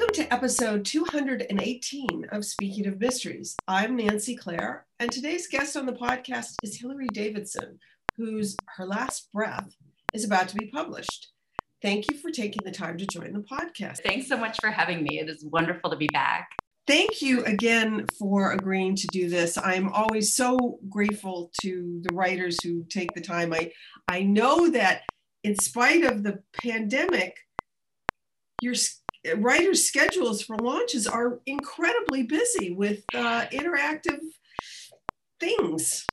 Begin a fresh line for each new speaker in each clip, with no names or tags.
Welcome to episode 218 of Speaking of Mysteries. I'm Nancy Clare, and today's guest on the podcast is Hilary Davidson, whose Her Last Breath is about to be published. Thank you for taking the time to join the podcast.
Thanks so much for having me. It is wonderful to be back.
Thank you again for agreeing to do this. I'm always so grateful to the writers who take the time. I, I know that in spite of the pandemic, your writers' schedules for launches are incredibly busy with uh, interactive things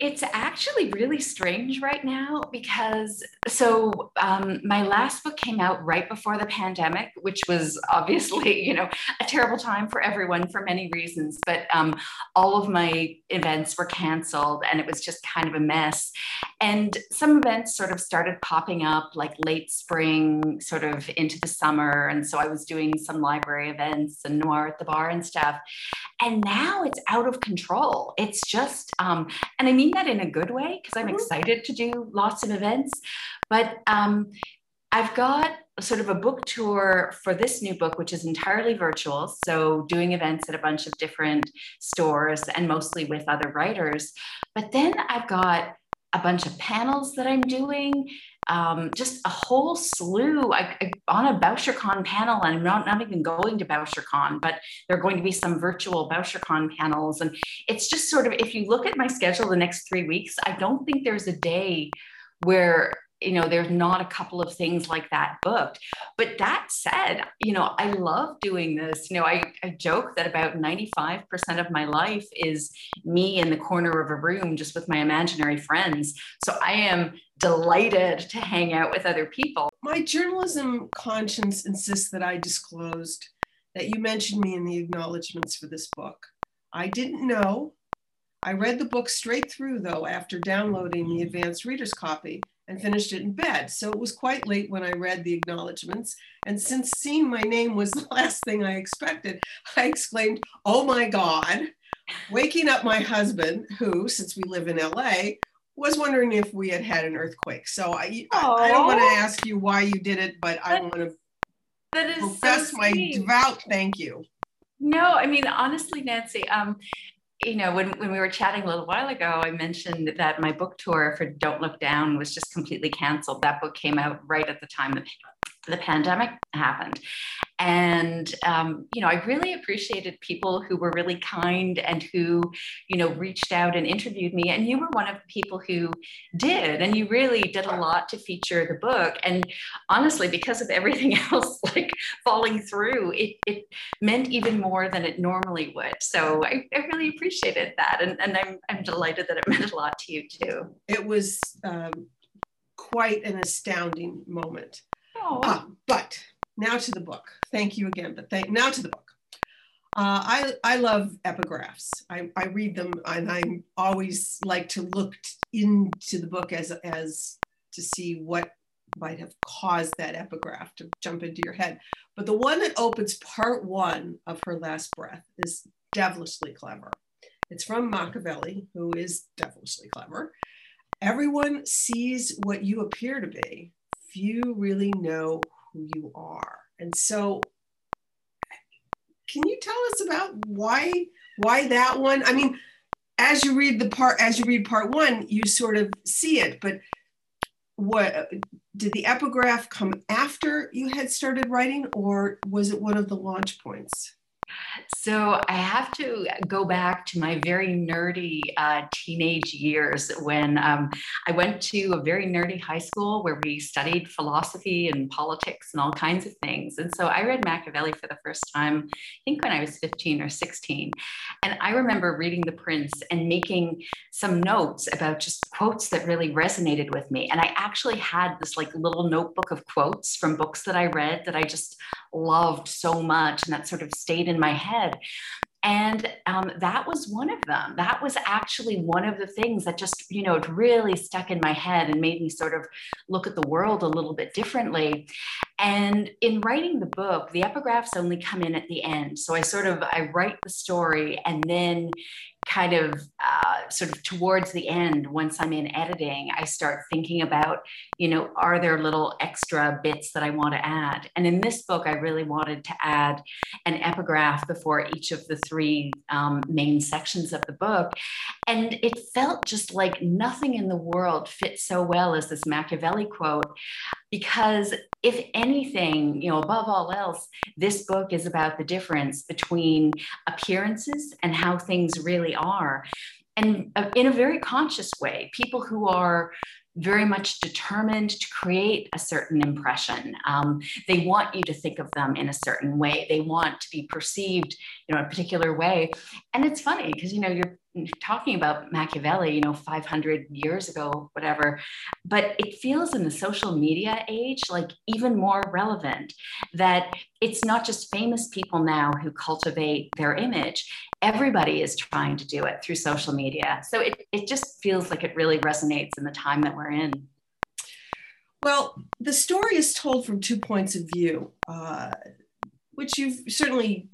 it's actually really strange right now because so um, my last book came out right before the pandemic which was obviously you know a terrible time for everyone for many reasons but um, all of my events were canceled and it was just kind of a mess. And some events sort of started popping up like late spring sort of into the summer. And so i was doing some library events and noir at the bar and stuff. And now it's out of control. It's just um, and i mean that in a good way because I'm mm-hmm. excited to do lots of events. But um, I've got sort of a book tour for this new book, which is entirely virtual. So, doing events at a bunch of different stores and mostly with other writers. But then I've got a bunch of panels that I'm doing um, just a whole slew I, I, on a BoucherCon panel, and I'm not, not even going to BoucherCon, but there are going to be some virtual BoucherCon panels. And it's just sort of, if you look at my schedule the next three weeks, I don't think there's a day where you know there's not a couple of things like that booked. But that said you know i love doing this. You know i, I joke that about 95% of my life is me in the corner of a room just with my imaginary friends. So i am delighted to hang out with other people.
My journalism conscience insists that i disclosed that you mentioned me in the acknowledgments for this book. I didn't know. I read the book straight through, though, after downloading the advanced reader's copy and finished it in bed. So it was quite late when I read the acknowledgments. And since seeing my name was the last thing I expected, I exclaimed, Oh my God, waking up my husband, who, since we live in LA, was wondering if we had had an earthquake. So I, I, I don't want to ask you why you did it, but I want to
that is profess
so my devout thank you.
No, I mean honestly, Nancy, um, you know, when, when we were chatting a little while ago, I mentioned that my book tour for Don't Look Down was just completely canceled. That book came out right at the time the, the pandemic happened. And, um, you know, I really appreciated people who were really kind and who, you know, reached out and interviewed me. And you were one of the people who did. And you really did a lot to feature the book. And honestly, because of everything else like falling through, it, it meant even more than it normally would. So I, I really appreciated that. And, and I'm, I'm delighted that it meant a lot to you too.
It was um, quite an astounding moment. Uh, but now to the book. Thank you again, but thank now to the book. Uh, I I love epigraphs. I, I read them, and I always like to look into the book as as to see what might have caused that epigraph to jump into your head. But the one that opens part one of her last breath is devilishly clever. It's from Machiavelli, who is devilishly clever. Everyone sees what you appear to be. Few really know who you are. And so can you tell us about why why that one? I mean, as you read the part as you read part 1, you sort of see it, but what did the epigraph come after you had started writing or was it one of the launch points?
So I have to go back to my very nerdy uh, teenage years when um, I went to a very nerdy high school where we studied philosophy and politics and all kinds of things. And so I read Machiavelli for the first time, I think when I was 15 or 16. And I remember reading The Prince and making some notes about just quotes that really resonated with me. And I actually had this like little notebook of quotes from books that I read that I just loved so much and that sort of stayed in my head. And um, that was one of them. That was actually one of the things that just, you know, it really stuck in my head and made me sort of look at the world a little bit differently. And in writing the book, the epigraphs only come in at the end. So I sort of I write the story and then kind of uh, sort of towards the end, once I'm in editing, I start thinking about, you know, are there little extra bits that I want to add? And in this book, I really wanted to add an epigraph before each of the three um, main sections of the book. And it felt just like nothing in the world fits so well as this Machiavelli quote because if anything, you know, above all else, this book is about the difference between appearances and how things really are. And uh, in a very conscious way, people who are very much determined to create a certain impression. Um, they want you to think of them in a certain way. They want to be perceived, you know, a particular way. And it's funny because you know you're talking about Machiavelli, you know, 500 years ago, whatever, but it feels in the social media age like even more relevant that it's not just famous people now who cultivate their image. Everybody is trying to do it through social media. So it, it just feels like it really resonates in the time that we're in.
Well, the story is told from two points of view, uh, which you've certainly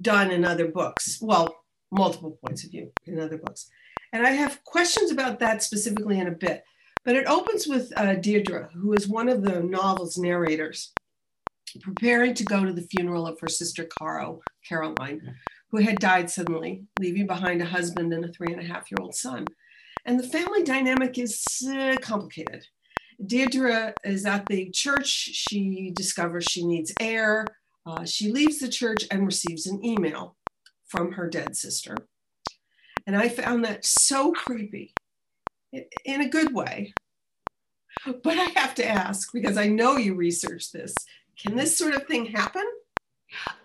done in other books. Well, multiple points of view in other books. And I have questions about that specifically in a bit. But it opens with uh, Deirdre, who is one of the novel's narrators, preparing to go to the funeral of her sister Caro, Caroline, who had died suddenly, leaving behind a husband and a three and a half year old son. And the family dynamic is uh, complicated. Deirdre is at the church. She discovers she needs air. Uh, she leaves the church and receives an email from her dead sister. And I found that so creepy in a good way. But I have to ask because I know you researched this. Can this sort of thing happen?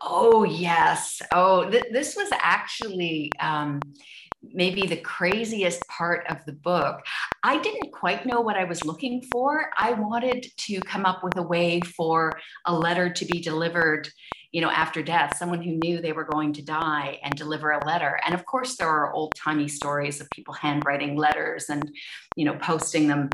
Oh, yes. Oh, th- this was actually um, maybe the craziest part of the book. I didn't quite know what I was looking for. I wanted to come up with a way for a letter to be delivered you know, after death, someone who knew they were going to die and deliver a letter. And of course, there are old timey stories of people handwriting letters and, you know, posting them.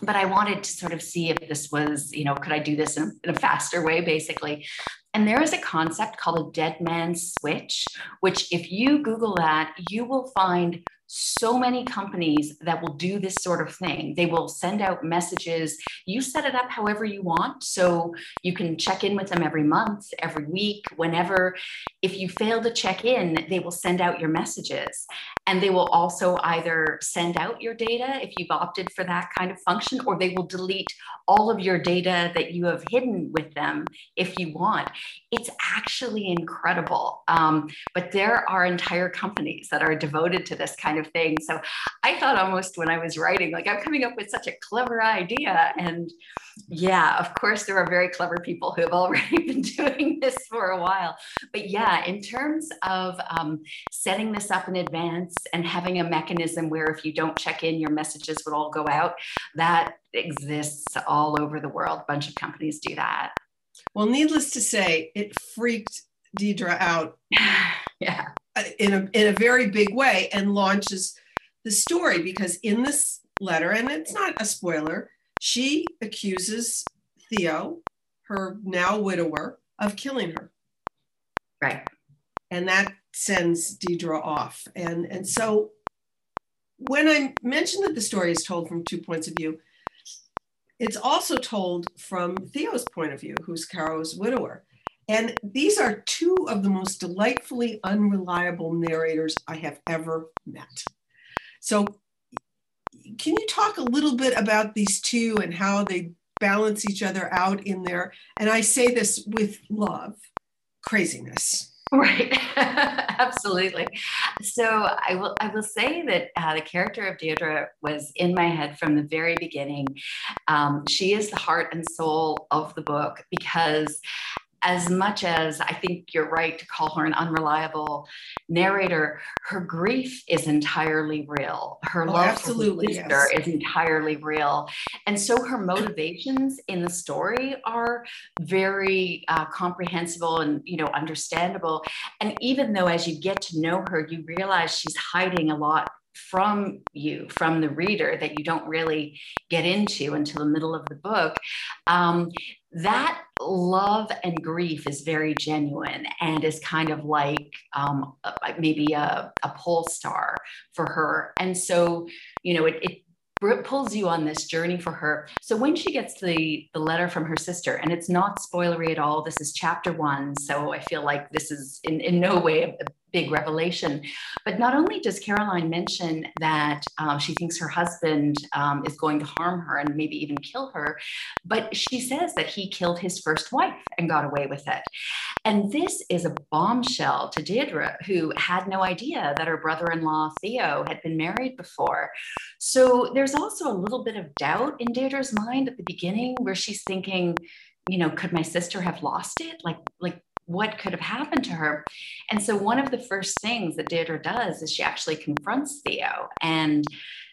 But I wanted to sort of see if this was, you know, could I do this in, in a faster way, basically. And there is a concept called a dead man switch, which, if you Google that, you will find so many companies that will do this sort of thing. They will send out messages. You set it up however you want. So you can check in with them every month, every week, whenever. If you fail to check in, they will send out your messages. And they will also either send out your data if you've opted for that kind of function, or they will delete all of your data that you have hidden with them if you want. It's actually incredible. Um, but there are entire companies that are devoted to this kind of thing. So I thought almost when I was writing, like I'm coming up with such a clever idea. And yeah, of course, there are very clever people who have already been doing this for a while. But yeah, in terms of um, setting this up in advance and having a mechanism where if you don't check in, your messages would all go out, that exists all over the world. A bunch of companies do that.
Well, needless to say, it freaked Deirdre out.
yeah.
Uh, in a, in a very big way and launches the story because in this letter, and it's not a spoiler, she accuses Theo, her now widower, of killing her.
Right.
And that sends Deirdre off. And, and so when I mentioned that the story is told from two points of view, it's also told from Theo's point of view, who's Caro's widower. And these are two of the most delightfully unreliable narrators I have ever met. So, can you talk a little bit about these two and how they balance each other out in there? And I say this with love, craziness.
Right, absolutely. So I will I will say that uh, the character of Deirdre was in my head from the very beginning. Um, she is the heart and soul of the book because as much as I think you're right to call her an unreliable narrator, her grief is entirely real. Her oh, love absolutely, for her sister yes. is entirely real. And so her motivations in the story are very uh, comprehensible and, you know, understandable. And even though as you get to know her, you realize she's hiding a lot from you, from the reader, that you don't really get into until the middle of the book. Um, that love and grief is very genuine and is kind of like um, maybe a, a pole star for her. And so, you know, it, it pulls you on this journey for her. So when she gets the the letter from her sister, and it's not spoilery at all. This is chapter one, so I feel like this is in in no way a, big revelation. But not only does Caroline mention that um, she thinks her husband um, is going to harm her and maybe even kill her, but she says that he killed his first wife and got away with it. And this is a bombshell to Deirdre, who had no idea that her brother in law, Theo, had been married before. So there's also a little bit of doubt in Deirdre's mind at the beginning where she's thinking, you know, could my sister have lost it? Like, like what could have happened to her. And so one of the first things that Deirdre does is she actually confronts Theo and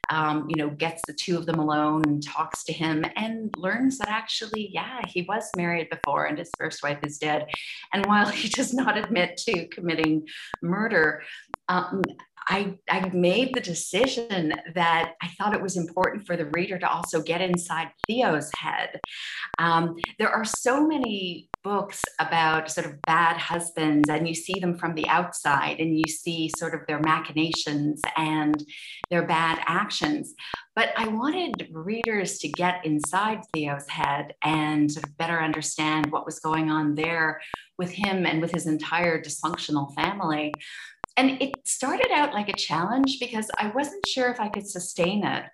um, you know, gets the two of them alone and talks to him and learns that actually, yeah, he was married before and his first wife is dead. And while he does not admit to committing murder, um, I, I made the decision that I thought it was important for the reader to also get inside Theo's head. Um, there are so many books about sort of bad husbands, and you see them from the outside and you see sort of their machinations and their bad actions. But I wanted readers to get inside Theo's head and sort of better understand what was going on there with him and with his entire dysfunctional family and it started out like a challenge because I wasn't sure if I could sustain it.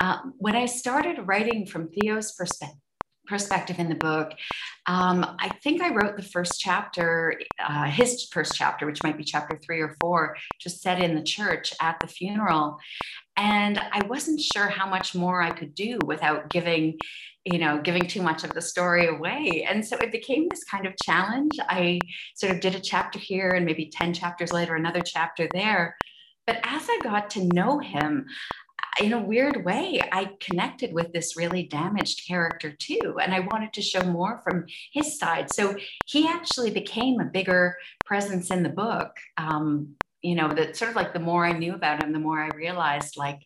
Uh, when I started writing from Theo's perspective, perspective in the book. Um, I think I wrote the first chapter, uh, his first chapter, which might be chapter three or four, just set in the church at the funeral. And I wasn't sure how much more I could do without giving you know, giving too much of the story away. And so it became this kind of challenge. I sort of did a chapter here and maybe 10 chapters later, another chapter there. But as I got to know him, in a weird way, I connected with this really damaged character too. And I wanted to show more from his side. So he actually became a bigger presence in the book. Um, you know, that sort of like the more I knew about him, the more I realized like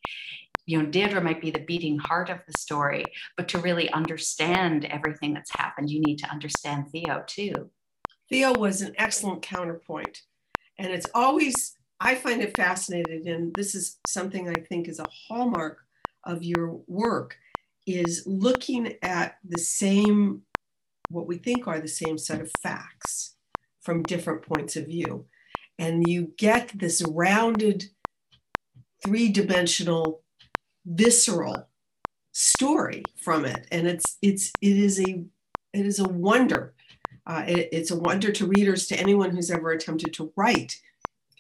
you know, Deirdre might be the beating heart of the story, but to really understand everything that's happened, you need to understand Theo too.
Theo was an excellent counterpoint. And it's always, I find it fascinating, and this is something I think is a hallmark of your work, is looking at the same, what we think are the same set of facts from different points of view. And you get this rounded, three dimensional visceral story from it. And it's it's it is a it is a wonder. Uh, it, it's a wonder to readers to anyone who's ever attempted to write.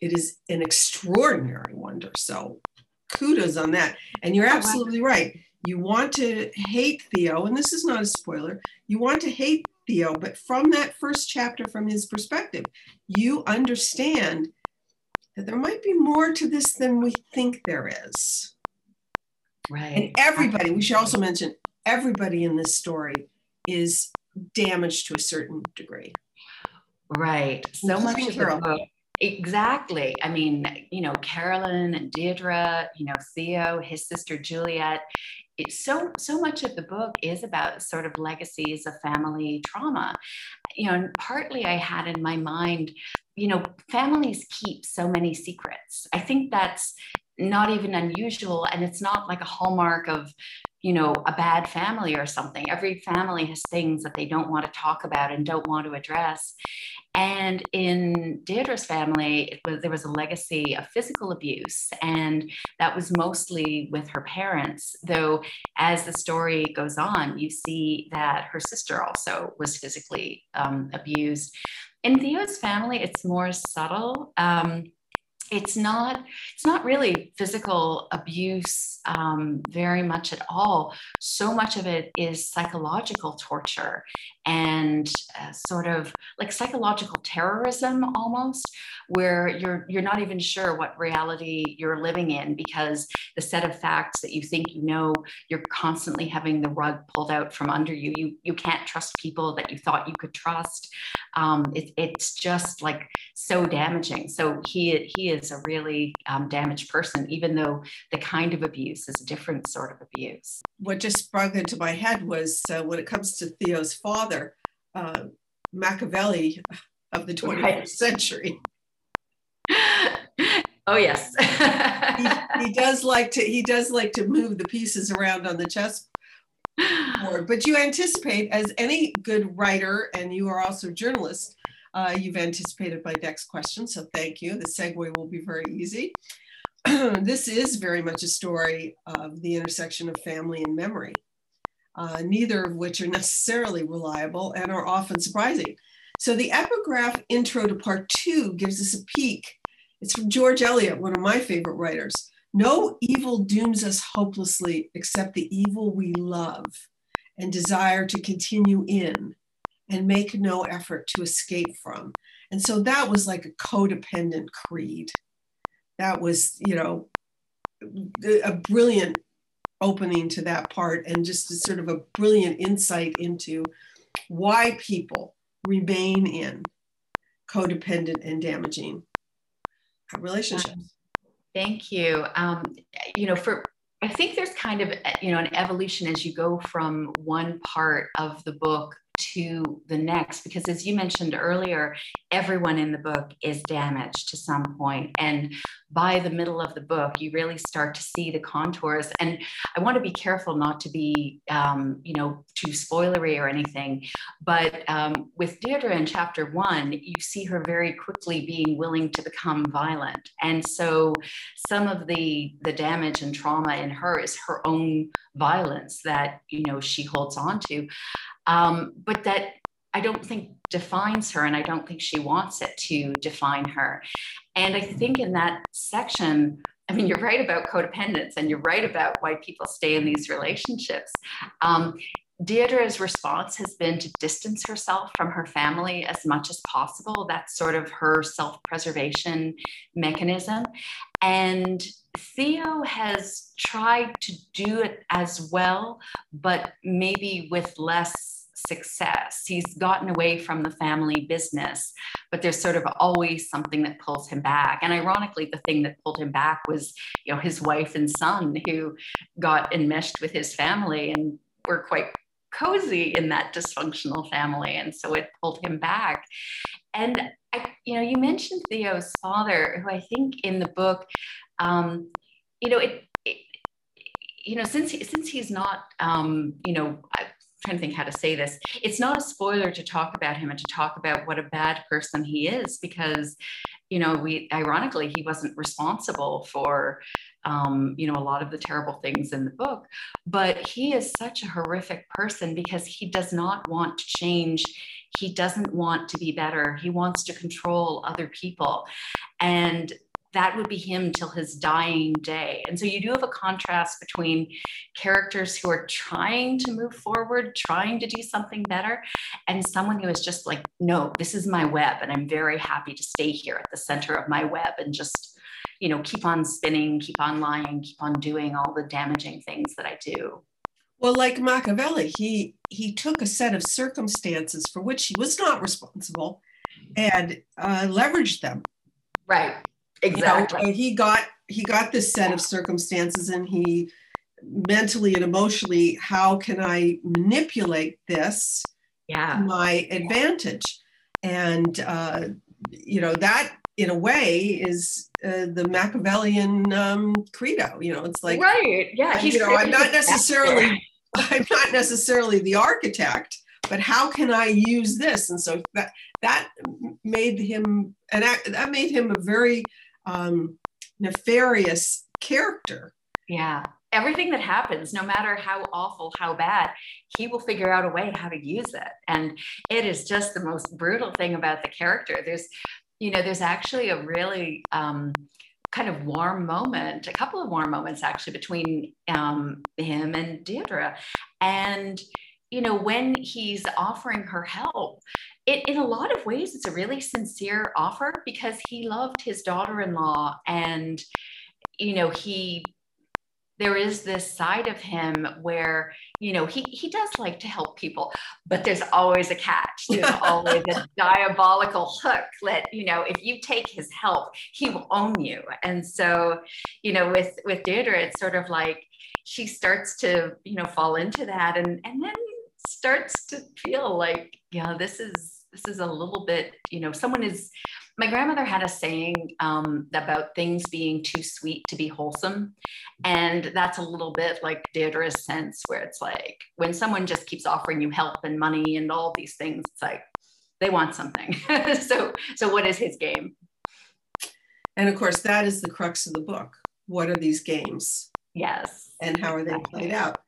It is an extraordinary wonder. So kudos on that. And you're absolutely right. You want to hate theo and this is not a spoiler. You want to hate theo but from that first chapter from his perspective you understand that there might be more to this than we think there is
Right.
And everybody, we should also mention, everybody in this story is damaged to a certain degree.
Right. So much of the book. Exactly. I mean, you know, Carolyn and Deirdre, you know, Theo, his sister Juliet. It's so so much of the book is about sort of legacies of family trauma. You know, partly I had in my mind, you know, families keep so many secrets. I think that's not even unusual and it's not like a hallmark of you know a bad family or something every family has things that they don't want to talk about and don't want to address and in Deirdre's family, was, there was a legacy of physical abuse, and that was mostly with her parents. Though, as the story goes on, you see that her sister also was physically um, abused. In Theo's family, it's more subtle. Um, it's not it's not really physical abuse um, very much at all. So much of it is psychological torture and uh, sort of like psychological terrorism almost where you're you're not even sure what reality you're living in because the set of facts that you think you know you're constantly having the rug pulled out from under you. You you can't trust people that you thought you could trust. Um, it, it's just like so damaging. So he he is a really um, damaged person, even though the kind of abuse is a different sort of abuse.
What just sprung into my head was uh, when it comes to Theo's father, uh, Machiavelli of the 21st right. century.
Oh yes.
he, he, does like to he does like to move the pieces around on the chess board. But you anticipate, as any good writer, and you are also a journalist, uh, you've anticipated my next question. So thank you. The segue will be very easy. this is very much a story of the intersection of family and memory, uh, neither of which are necessarily reliable and are often surprising. So the epigraph intro to part two gives us a peek. It's from George Eliot, one of my favorite writers. No evil dooms us hopelessly except the evil we love and desire to continue in and make no effort to escape from. And so that was like a codependent creed. That was, you know, a brilliant opening to that part and just sort of a brilliant insight into why people remain in codependent and damaging relationships.
Thank you. Um, you know, for I think there's kind of you know an evolution as you go from one part of the book to the next because as you mentioned earlier everyone in the book is damaged to some point and by the middle of the book you really start to see the contours and i want to be careful not to be um, you know too spoilery or anything but um, with deirdre in chapter one you see her very quickly being willing to become violent and so some of the the damage and trauma in her is her own violence that you know she holds on to um, but that I don't think defines her, and I don't think she wants it to define her. And I think in that section, I mean, you're right about codependence, and you're right about why people stay in these relationships. Um, Deirdre's response has been to distance herself from her family as much as possible. That's sort of her self preservation mechanism. And Theo has tried to do it as well, but maybe with less success. He's gotten away from the family business, but there's sort of always something that pulls him back. And ironically, the thing that pulled him back was, you know, his wife and son who got enmeshed with his family and were quite cozy in that dysfunctional family. And so it pulled him back. And I, you know, you mentioned Theo's father, who I think in the book, um, you know, it, it you know, since he, since he's not, um, you know, trying to think how to say this. It's not a spoiler to talk about him and to talk about what a bad person he is because, you know, we ironically he wasn't responsible for, um, you know, a lot of the terrible things in the book, but he is such a horrific person because he does not want to change. He doesn't want to be better. He wants to control other people. And that would be him till his dying day. And so you do have a contrast between characters who are trying to move forward, trying to do something better, and someone who is just like, no, this is my web, and I'm very happy to stay here at the center of my web and just, you know, keep on spinning, keep on lying, keep on doing all the damaging things that I do.
Well, like Machiavelli, he he took a set of circumstances for which he was not responsible and uh, leveraged them.
Right Exactly.
You know, he got he got this set of circumstances and he mentally and emotionally, how can I manipulate this
yeah.
to my advantage? And uh, you know, that in a way is uh, the Machiavellian um, credo. You know, it's like
right, yeah.
He's you know, I'm not necessarily I'm not necessarily the architect, but how can I use this? And so that that made him and that made him a very um, nefarious character.
Yeah. Everything that happens, no matter how awful, how bad, he will figure out a way how to use it. And it is just the most brutal thing about the character. There's, you know, there's actually a really um, kind of warm moment, a couple of warm moments actually between um, him and Deirdre. And, you know, when he's offering her help, it, in a lot of ways, it's a really sincere offer because he loved his daughter in law and, you know, he there is this side of him where you know he he does like to help people but there's always a catch. There's always a diabolical hook that you know if you take his help he will own you. And so you know with with deirdre it's sort of like she starts to you know fall into that and and then starts to feel like yeah this is this is a little bit you know someone is my grandmother had a saying um, about things being too sweet to be wholesome. And that's a little bit like Deirdre's sense, where it's like when someone just keeps offering you help and money and all these things, it's like they want something. so, so what is his game?
And of course, that is the crux of the book. What are these games?
Yes.
And how are they played out?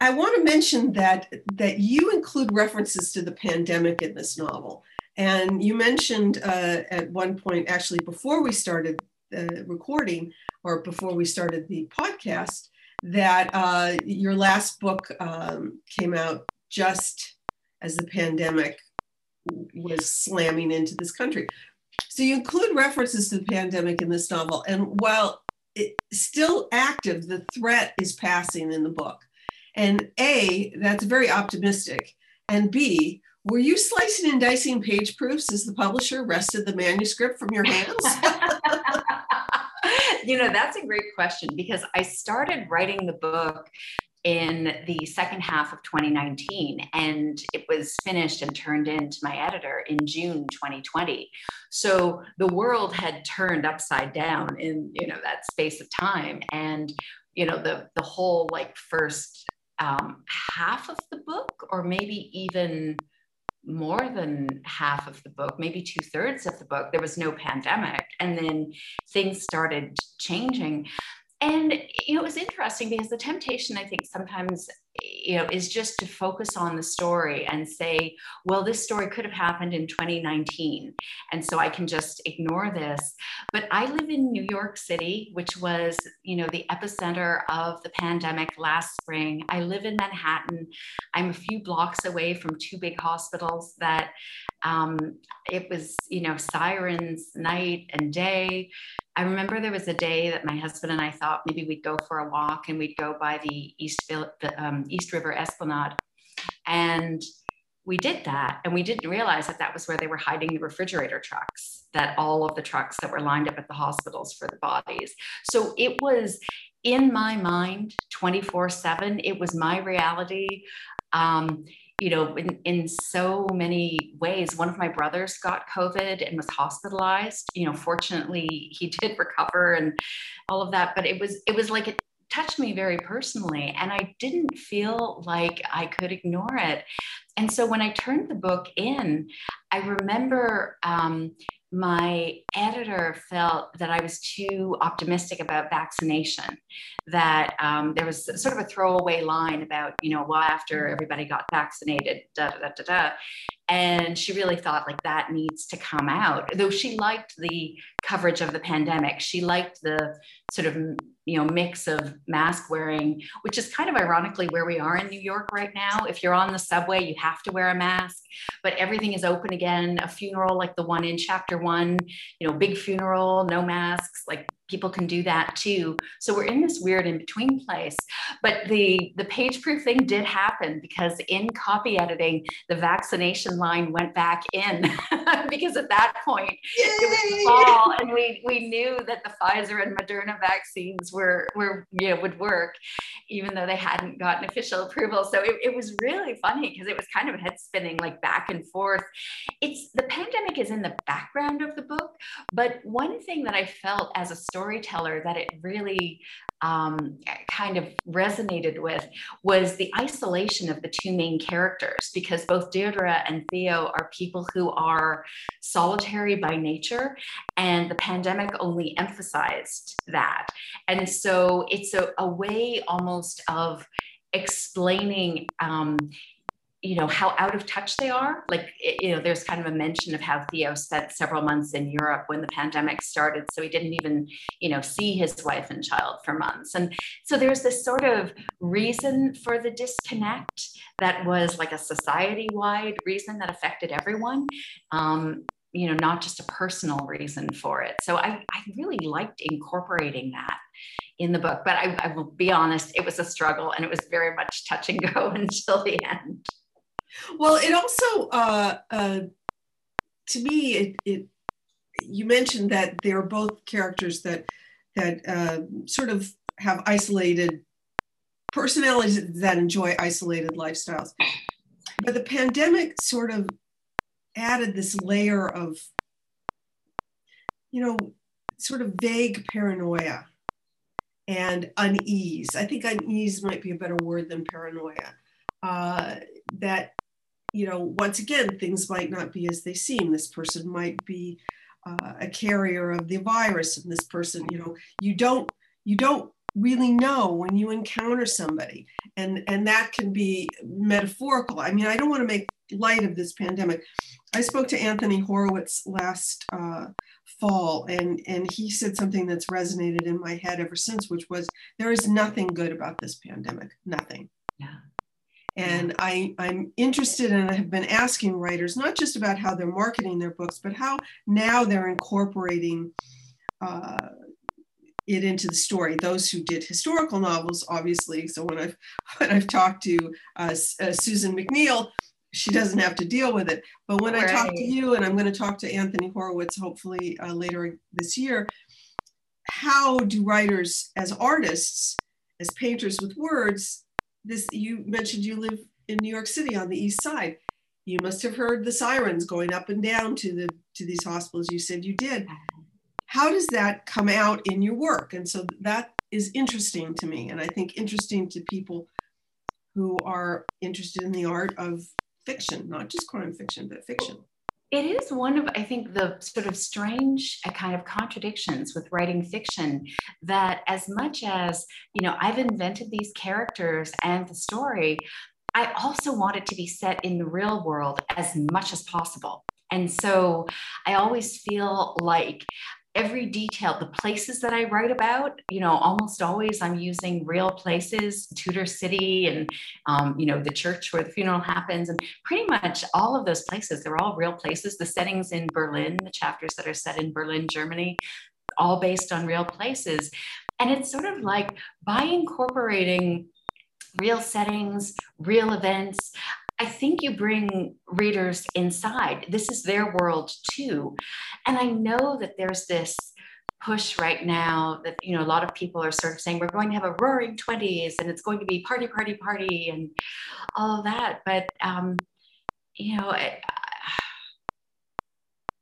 I want to mention that that you include references to the pandemic in this novel. And you mentioned uh, at one point, actually, before we started uh, recording or before we started the podcast, that uh, your last book um, came out just as the pandemic was slamming into this country. So you include references to the pandemic in this novel. And while it's still active, the threat is passing in the book. And A, that's very optimistic. And B, were you slicing and dicing page proofs as the publisher wrested the manuscript from your hands?
you know, that's a great question because I started writing the book in the second half of 2019 and it was finished and turned in to my editor in June 2020 so the world had turned upside down in you know that space of time and you know the the whole like first um, half of the book or maybe even more than half of the book, maybe two thirds of the book, there was no pandemic. And then things started changing. And you know, it was interesting because the temptation, I think, sometimes you know, is just to focus on the story and say, well, this story could have happened in 2019. And so I can just ignore this. But I live in New York City, which was, you know, the epicenter of the pandemic last spring. I live in Manhattan. I'm a few blocks away from two big hospitals that um, it was, you know, sirens night and day. I remember there was a day that my husband and I thought maybe we'd go for a walk and we'd go by the East, the, um, East River Esplanade. And we did that. And we didn't realize that that was where they were hiding the refrigerator trucks, that all of the trucks that were lined up at the hospitals for the bodies. So it was in my mind 24 7. It was my reality. Um, you know, in, in so many ways. One of my brothers got COVID and was hospitalized. You know, fortunately, he did recover and all of that. But it was it was like it touched me very personally, and I didn't feel like I could ignore it. And so when I turned the book in, I remember um, my editor felt that I was too optimistic about vaccination, that um, there was sort of a throwaway line about, you know, well, after everybody got vaccinated, da da da da da. And she really thought like that needs to come out. Though she liked the coverage of the pandemic, she liked the sort of you know mix of mask wearing, which is kind of ironically where we are in New York right now. If you're on the subway, you have to wear a mask, but everything is open again. A funeral like the one in chapter one, you know, big funeral, no masks, like people can do that too. So we're in this weird in between place. But the the page proof thing did happen because in copy editing, the vaccination line went back in because at that point Yay! it was fall and we we knew that the Pfizer and Moderna vaccines were were you know would work even though they hadn't gotten official approval. So it, it was really funny because it was kind of head spinning like back and forth. It's the pandemic is in the background of the book, but one thing that I felt as a story storyteller that it really um, kind of resonated with was the isolation of the two main characters because both Deirdre and Theo are people who are solitary by nature, and the pandemic only emphasized that. And so it's a, a way almost of explaining um, you know how out of touch they are like you know there's kind of a mention of how theo spent several months in europe when the pandemic started so he didn't even you know see his wife and child for months and so there's this sort of reason for the disconnect that was like a society wide reason that affected everyone um, you know not just a personal reason for it so I, I really liked incorporating that in the book. But I, I will be honest, it was a struggle and it was very much touch and go until the end.
Well, it also, uh, uh, to me, it, it you mentioned that they're both characters that that uh, sort of have isolated personalities that enjoy isolated lifestyles. But the pandemic sort of added this layer of, you know, sort of vague paranoia and unease. I think unease might be a better word than paranoia. Uh, that, you know, once again, things might not be as they seem. This person might be uh, a carrier of the virus, and this person, you know, you don't you don't really know when you encounter somebody. And and that can be metaphorical. I mean i don't want to make light of this pandemic. I spoke to anthony horowitz last uh, fall and and he said something that's resonated in my head ever since which was there is nothing good about this pandemic. Nothing.
Yeah
and I, I'm interested and I have been asking writers not just about how they're marketing their books, but how now they're incorporating uh, it into the story. Those who did historical novels, obviously. So when I've when I've talked to uh, uh, Susan MacNeal, she doesn't have to deal with it. But when right. I talk to you, and I'm going to talk to Anthony Horowitz hopefully uh, later this year, how do writers, as artists, as painters with words, this you mentioned you live in New York City on the East Side. You must have heard the sirens going up and down to the to these hospitals. You said you did how does that come out in your work? And so that is interesting to me, and I think interesting to people who are interested in the art of fiction, not just crime fiction, but fiction.
It is one of, I think, the sort of strange uh, kind of contradictions with writing fiction that, as much as, you know, I've invented these characters and the story, I also want it to be set in the real world as much as possible. And so I always feel like every detail, the places that I write about, you know, almost always I'm using real places, Tudor City and, um, you know, the church where the funeral happens. And pretty much all of those places, they're all real places. The settings in Berlin, the chapters that are set in Berlin, Germany, all based on real places. And it's sort of like by incorporating real settings, real events, I think you bring readers inside. This is their world too. And I know that there's this push right now that you know a lot of people are sort of saying we're going to have a roaring 20s and it's going to be party party party and all of that but um, you know I,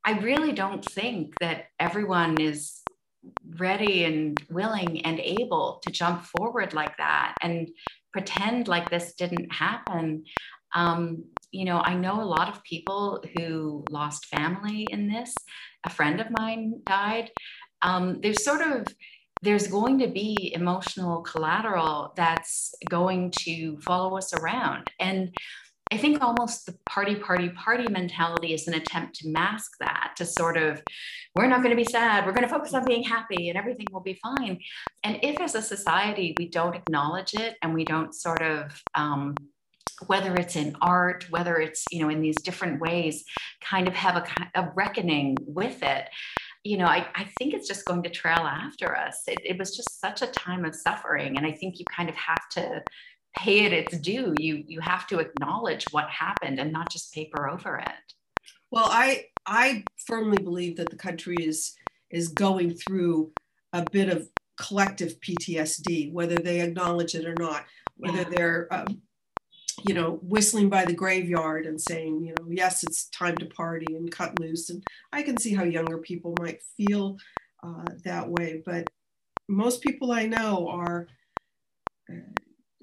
I really don't think that everyone is ready and willing and able to jump forward like that and pretend like this didn't happen um, you know, I know a lot of people who lost family in this. A friend of mine died. Um, there's sort of there's going to be emotional collateral that's going to follow us around. And I think almost the party, party, party mentality is an attempt to mask that, to sort of, we're not going to be sad, we're going to focus on being happy and everything will be fine. And if as a society we don't acknowledge it and we don't sort of um, whether it's in art, whether it's, you know, in these different ways, kind of have a, a reckoning with it. You know, I, I think it's just going to trail after us. It, it was just such a time of suffering. And I think you kind of have to pay it its due. You you have to acknowledge what happened and not just paper over it.
Well, I I firmly believe that the country is is going through a bit of collective PTSD, whether they acknowledge it or not, whether yeah. they're um, you know, whistling by the graveyard and saying, you know, yes, it's time to party and cut loose. And I can see how younger people might feel uh, that way. But most people I know are uh,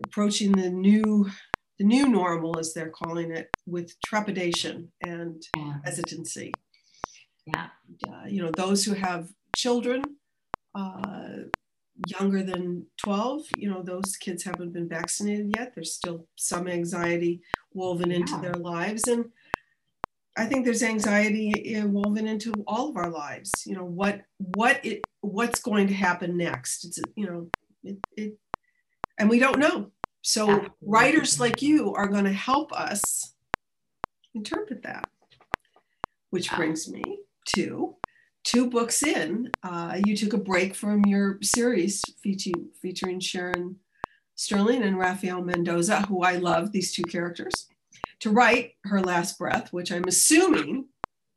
approaching the new, the new normal, as they're calling it, with trepidation and yeah. hesitancy.
Yeah.
Uh, you know, those who have children, uh, younger than 12 you know those kids haven't been vaccinated yet. There's still some anxiety woven yeah. into their lives. And i think there's anxiety eh, woven into all of our lives. You know what what it what's going to happen next? It's you know it, it and we don't know. So writers like you are going to help us interpret that. Which brings me to two books in, uh, you took a break from your series featuring, featuring Sharon Sterling and Rafael Mendoza, who I love, these two characters, to write Her Last Breath, which I'm assuming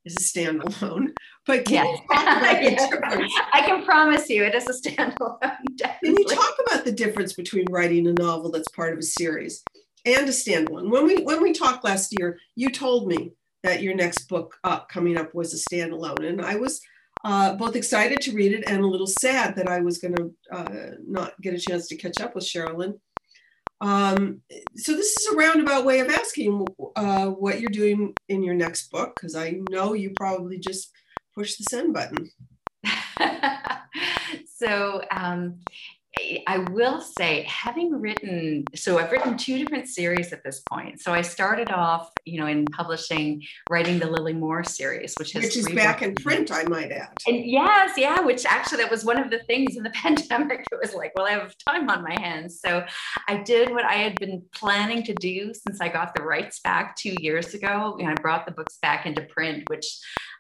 is a standalone. But can
yes. you talk about the? I can promise you it is a standalone.
Definitely. Can you talk about the difference between writing a novel that's part of a series and a standalone? When we when we talked last year, you told me that your next book up coming up was a standalone, and I was uh, both excited to read it and a little sad that I was going to uh, not get a chance to catch up with Sherilyn. Um, so this is a roundabout way of asking uh, what you're doing in your next book, because I know you probably just push the send button.
so um, I will say, having written, so I've written two different series at this point. So I started off, you know, in publishing, writing the Lily Moore series, which has
which is back in print, I might add.
And yes, yeah, which actually that was one of the things in the pandemic. It was like, well, I have time on my hands, so I did what I had been planning to do since I got the rights back two years ago. Know, I brought the books back into print, which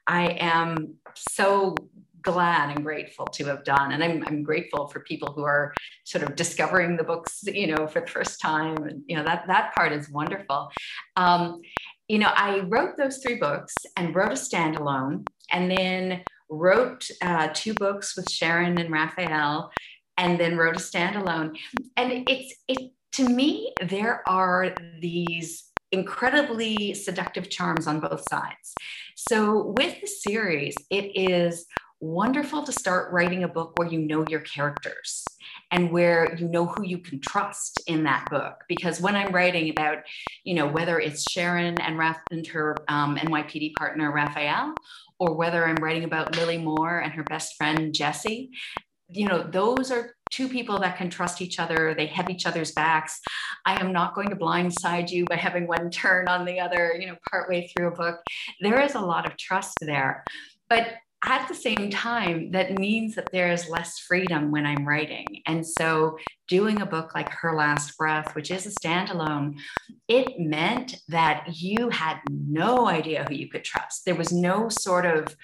I am so glad and grateful to have done. And I'm, I'm grateful for people who are sort of discovering the books, you know, for the first time. And, you know, that, that part is wonderful. Um, you know, I wrote those three books and wrote a standalone and then wrote uh, two books with Sharon and Raphael and then wrote a standalone. And it's, it, to me, there are these incredibly seductive charms on both sides. So with the series, it is wonderful to start writing a book where you know your characters and where you know who you can trust in that book. Because when I'm writing about, you know, whether it's Sharon and, Raph- and her um, NYPD partner, Raphael, or whether I'm writing about Lily Moore and her best friend, Jesse, you know, those are two people that can trust each other. They have each other's backs. I am not going to blindside you by having one turn on the other, you know, partway through a book. There is a lot of trust there. But at the same time, that means that there is less freedom when I'm writing. And so, doing a book like Her Last Breath, which is a standalone, it meant that you had no idea who you could trust. There was no sort of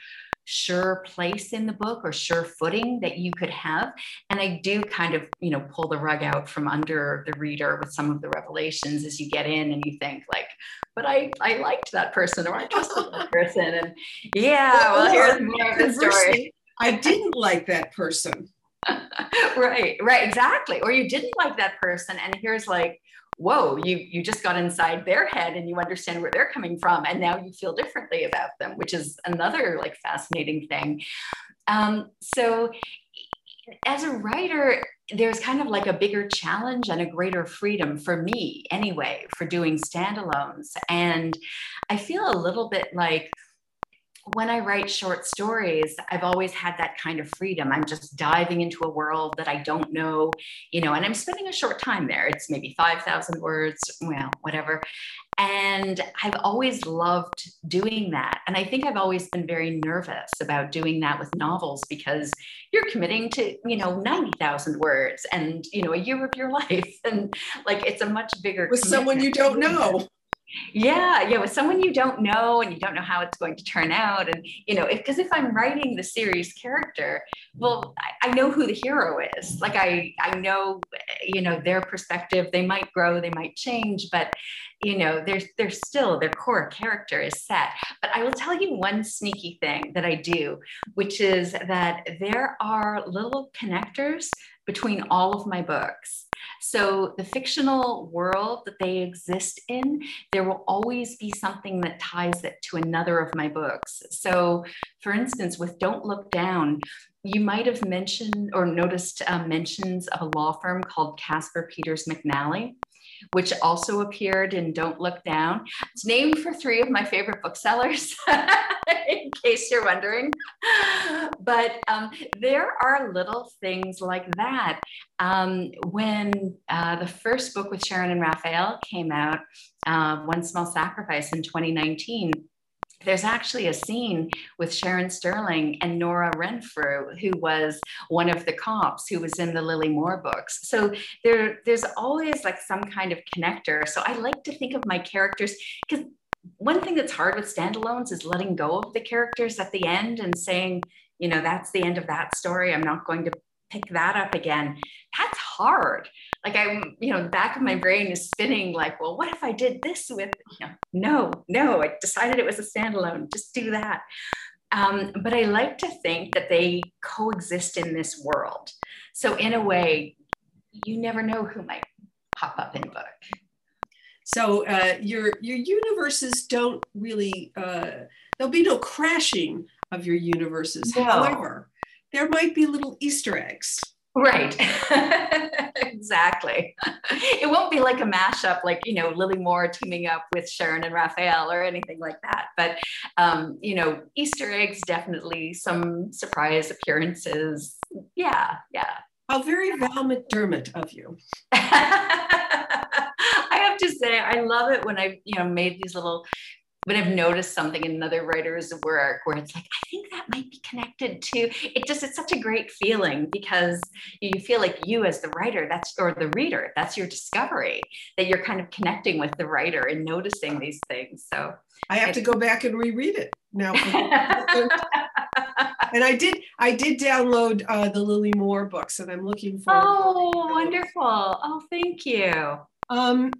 sure place in the book or sure footing that you could have. And i do kind of you know pull the rug out from under the reader with some of the revelations as you get in and you think like but i i liked that person or i trusted that person. And yeah well, here's more of the story.
i didn't like that person.
Right right exactly. Or you didn't like that person and here's like whoa you you just got inside their head and you understand where they're coming from and now you feel differently about them which is another like fascinating thing. Um, so as a writer there's kind of like a bigger challenge and a greater freedom for me anyway for doing standalones. And i feel a little bit like when I write short stories, I've always had that kind of freedom. I'm just diving into a world that I don't know, you know, and I'm spending a short time there. It's maybe 5,000 words, well, whatever. And I've always loved doing that. And I think I've always been very nervous about doing that with novels because you're committing to, you know, 90,000 words and, you know, a year of your life. And like it's a much bigger
with someone you don't know
yeah yeah with someone you don't know and you don't know how it's going to turn out and you know because if, if, i'm writing the series character well I, I, know who the hero is. Like i i know you know their perspective. They might grow they might change but you know there's there's still their core character is set. But i will tell you one sneaky thing that i do which is that there are little connectors between all of my books so, the fictional world that they exist in, there will always be something that ties it to another of my books. So, for instance, with Don't Look Down, you might have mentioned or noticed uh, mentions of a law firm called Casper Peters McNally which also appeared in Don't Look Down. It's named for three of my favorite booksellers, in case you're wondering. But um, there are little things like that. Um, when uh, the first book with Sharon and Raphael came out, uh, One Small Sacrifice in 2019, there's actually a scene with Sharon Sterling and Nora Renfrew, who was one of the cops who was in the Lily Moore books. So there, there's always like some kind of connector. So I like to think of my characters because one thing that's hard with standalones is letting go of the characters at the end and saying, you know, that's the end of that story. I'm not going to pick that up again. That's hard. Like I'm, you know, the back of my brain is spinning like, well, what if I did this with, you know, no, no, I decided it was a standalone, just do that. Um, but I like to think that they coexist in this world. So in a way, you never know who might pop up in a book.
So uh, your your universes don't really uh, there'll be no crashing of your universes. No. However, there might be little Easter eggs.
Right. exactly. It won't be like a mashup, like, you know, Lily Moore teaming up with Sharon and Raphael or anything like that. But, um, you know, Easter eggs, definitely some surprise appearances. Yeah. Yeah.
How very Val McDermid of you.
I have to say, I love it when I've, you know, made these little when I've noticed something in another writer's work where it's like, I think that might be connected to it just it's such a great feeling because you feel like you as the writer, that's or the reader, that's your discovery, that you're kind of connecting with the writer and noticing these things. So
I have to go back and reread it now. and I did I did download uh, the Lily Moore books and I'm looking for
Oh, wonderful. Oh, thank you.
Um,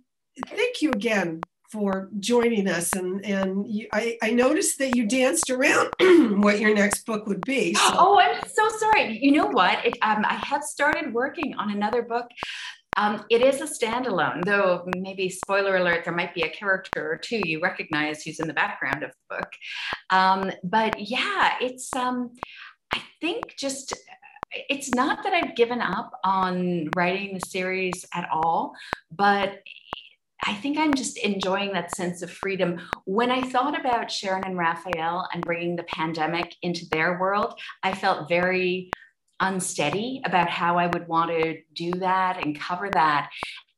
thank you again for joining us. And, and you, I, I noticed that you danced around what your next book would be.
So. Oh, I'm so sorry. You know what? It, um, I had started working on another book. Um, it is a standalone, though maybe spoiler alert, there might be a character or two you recognize who's in the background of the book. Um, but yeah, it's, um, I think just it's not that I've given up on writing the series at all, but I think I'm just enjoying that sense of freedom. When I thought about Sharon and Raphael and bringing the pandemic into their world, I felt very unsteady about how I would want to do that and cover that.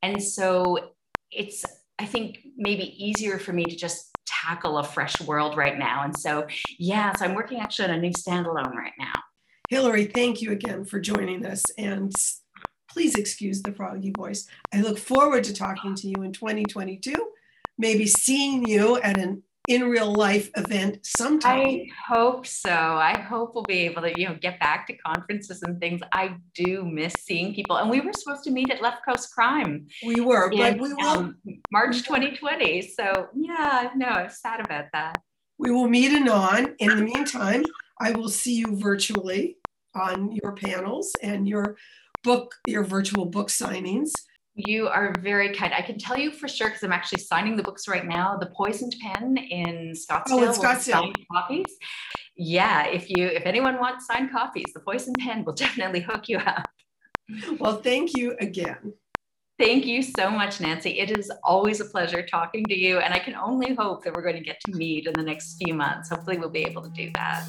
And so it's, I think, maybe easier for me to just tackle a fresh world right now. And so, yeah, so I'm working actually on a new standalone right now.
Hilary, thank you again for joining us. And Please excuse the froggy voice. I look forward to talking to you in 2022, maybe seeing you at an in real life event sometime.
I hope so. I hope we'll be able to, you know, get back to conferences and things. I do miss seeing people. And we were supposed to meet at Left Coast Crime.
We were, in, but we will um,
March 2020. So yeah, no, I'm sad about that.
We will meet anon. In the meantime, I will see you virtually on your panels and your book, your virtual book signings.
You are very kind. I can tell you for sure because I'm actually signing the books right now. The Poisoned Pen in Scottsdale. Oh, in Scottsdale. Copies. Yeah, if you if anyone wants signed copies, the Poisoned Pen will definitely hook you up.
Well, thank you again.
Thank you so much, Nancy. It is always a pleasure talking to you, and I can only hope that we're going to get to meet in the next few months. Hopefully, we'll be able to do that.